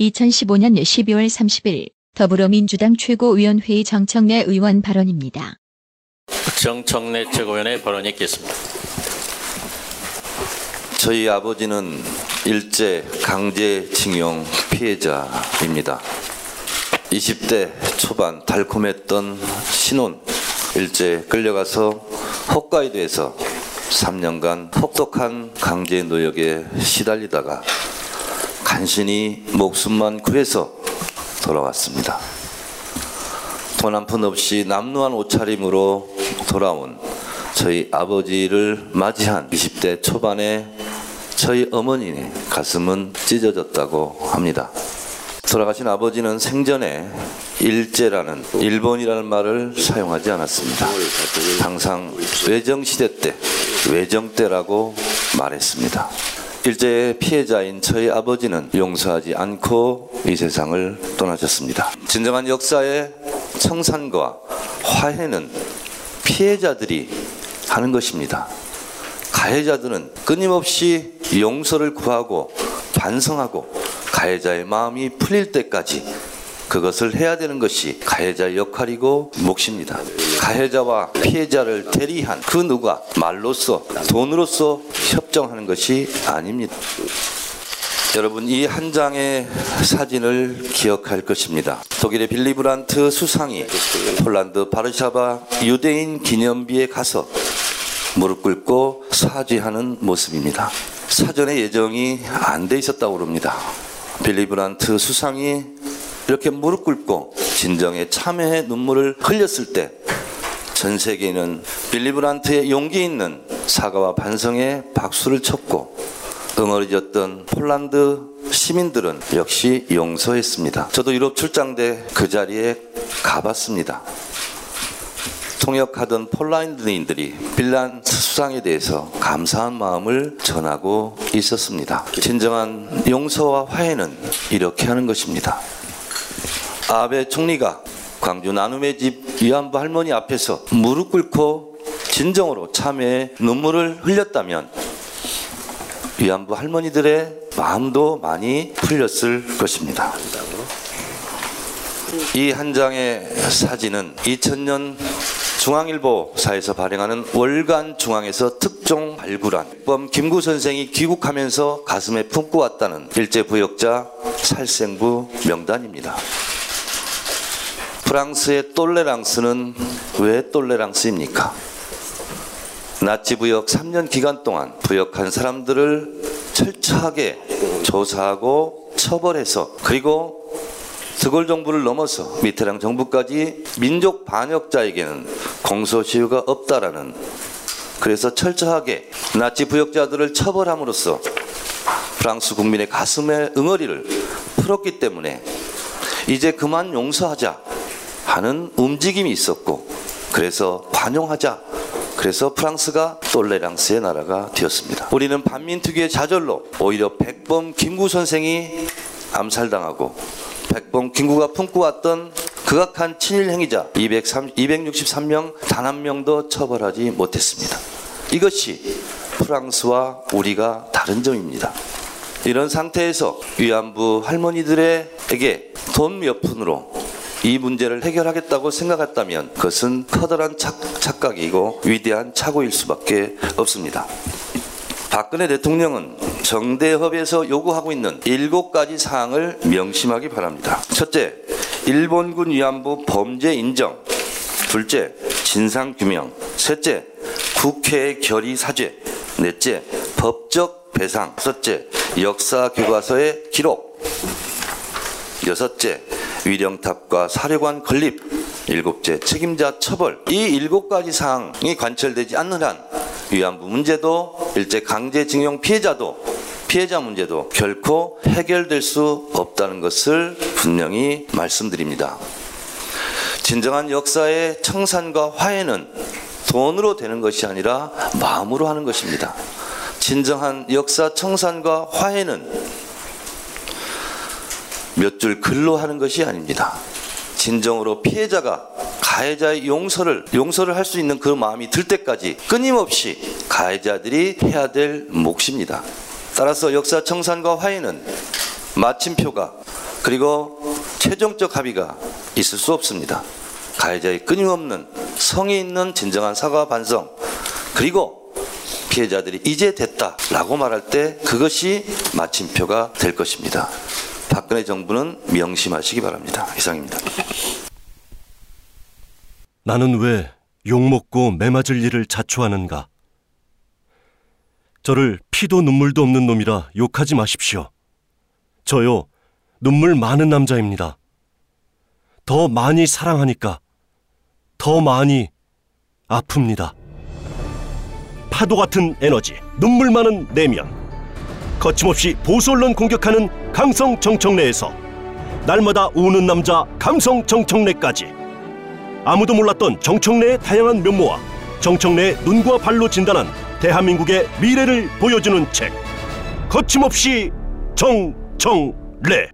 2015년 12월 30일 더불어민주당 최고위원회의 정청래 의원 발언입니다. 정청래 최고위원의 발언이 있겠습니다. 저희 아버지는 일제 강제징용 피해자입니다. 20대 초반 달콤했던 신혼 일제 끌려가서 홋카이도에서 3년간 혹독한 강제 노역에 시달리다가 간신히 목숨만 구해서 돌아왔습니다. 돈 한 푼 없이 남루한 옷차림으로 돌아온 저희 아버지를 맞이한 20대 초반의 저희 어머니의 가슴은 찢어졌다고 합니다. 돌아가신 아버지는 생전에 일제라는 일본이라는 말을 사용하지 않았습니다. 항상 외정시대 때 외정 때라고 말했습니다. 일제의 피해자인 저희 아버지는 용서하지 않고 이 세상을 떠나셨습니다. 진정한 역사의 청산과 화해는 피해자들이 하는 것입니다. 가해자들은 끊임없이 용서를 구하고 반성하고 가해자의 마음이 풀릴 때까지 그것을 해야 되는 것이 가해자의 역할이고 몫입니다. 가해자와 피해자를 대리한 그 누가 말로써 돈으로써 협정하는 것이 아닙니다. 여러분 이 한 장의 사진을 기억할 것입니다. 독일의 빌리 브란트 수상이 폴란드 바르샤바 유대인 기념비에 가서 무릎 꿇고 사죄하는 모습입니다. 사전에 예정이 안 돼 있었다고 그럽니다. 빌리 브란트 수상이 이렇게 무릎 꿇고 진정에 참회의 눈물을 흘렸을 때 전 세계는 빌리 브란트의 용기 있는 사과와 반성에 박수를 쳤고 응어리졌던 폴란드 시민들은 역시 용서했습니다. 저도 유럽 출장 때 그 자리에 가봤습니다. 통역하던 폴란드인들이 빌란 수상에 대해서 감사한 마음을 전하고 있었습니다. 진정한 용서와 화해는 이렇게 하는 것입니다. 아베 총리가 광주 나눔의 집 위안부 할머니 앞에서 무릎 꿇고 진정으로 참회의 눈물을 흘렸다면 위안부 할머니들의 마음도 많이 풀렸을 것입니다. 이 한 장의 사진은 2000년 중앙일보사에서 발행하는 월간 중앙에서 특종 발굴한 범 김구 선생이 귀국하면서 가슴에 품고 왔다는 일제 부역자 살생부 명단입니다. 프랑스의 똘레랑스는 왜 똘레랑스입니까? 나치 부역 3년 기간 동안 부역한 사람들을 철저하게 조사하고 처벌해서 그리고 드골 정부를 넘어서 미테랑 정부까지 민족 반역자에게는 공소시효가 없다라는 그래서 철저하게 나치 부역자들을 처벌함으로써 프랑스 국민의 가슴에 응어리를 풀었기 때문에 이제 그만 용서하자 하는 움직임이 있었고 그래서 관용하자 그래서 프랑스가 똘레랑스의 나라가 되었습니다. 우리는 반민특위의 좌절로 오히려 백범 김구 선생이 암살당하고 백범 김구가 품고 왔던 극악한 친일 행위자 203, 263명 단 한 명도 처벌하지 못했습니다. 이것이 프랑스와 우리가 다른 점입니다. 이런 상태에서 위안부 할머니들에게 돈 몇 푼으로 이 문제를 해결하겠다고 생각했다면 그것은 커다란 착, 착각이고 위대한 착오일 수밖에 없습니다. 박근혜 대통령은 정대협에서 요구하고 있는 일곱 가지 사항을 명심하기 바랍니다. 첫째, 일본군 위안부 범죄 인정. 둘째, 진상 규명. 셋째, 국회의 결의 사죄. 넷째, 법적 배상. 다섯째, 역사 교과서의 기록. 여섯째, 위령탑과 사령관 건립. 일곱째, 책임자 처벌. 이 일곱 가지 사항이 관철되지 않는 한 위안부 문제도 일제 강제징용 피해자도 피해자 문제도 결코 해결될 수 없다는 것을 분명히 말씀드립니다. 진정한 역사의 청산과 화해는 돈으로 되는 것이 아니라 마음으로 하는 것입니다. 진정한 역사 청산과 화해는 몇 줄 글로 하는 것이 아닙니다. 진정으로 피해자가 가해자의 용서를 용서를 할 수 있는 그 마음이 들 때까지 끊임없이 가해자들이 해야 될 몫입니다. 따라서 역사 청산과 화해는 마침표가 그리고 최종적 합의가 있을 수 없습니다. 가해자의 끊임없는 성의 있는 진정한 사과 반성 그리고 피해자들이 이제 됐다라고 말할 때 그것이 마침표가 될 것입니다. 박근혜 정부는 명심하시기 바랍니다. 이상입니다. 나는 왜 욕먹고 매맞을 일을 자초하는가? 저를 피도 눈물도 없는 놈이라 욕하지 마십시오. 저요, 눈물 많은 남자입니다. 더 많이 사랑하니까 더 많이 아픕니다. 파도 같은 에너지, 눈물 많은 내면. 거침없이 보수 언론 공격하는 강성 정청래에서 날마다 우는 남자 감성 정청래까지. 아무도 몰랐던 정청래의 다양한 면모와 정청래의 눈과 발로 진단한 대한민국의 미래를 보여주는 책. 거침없이 정청래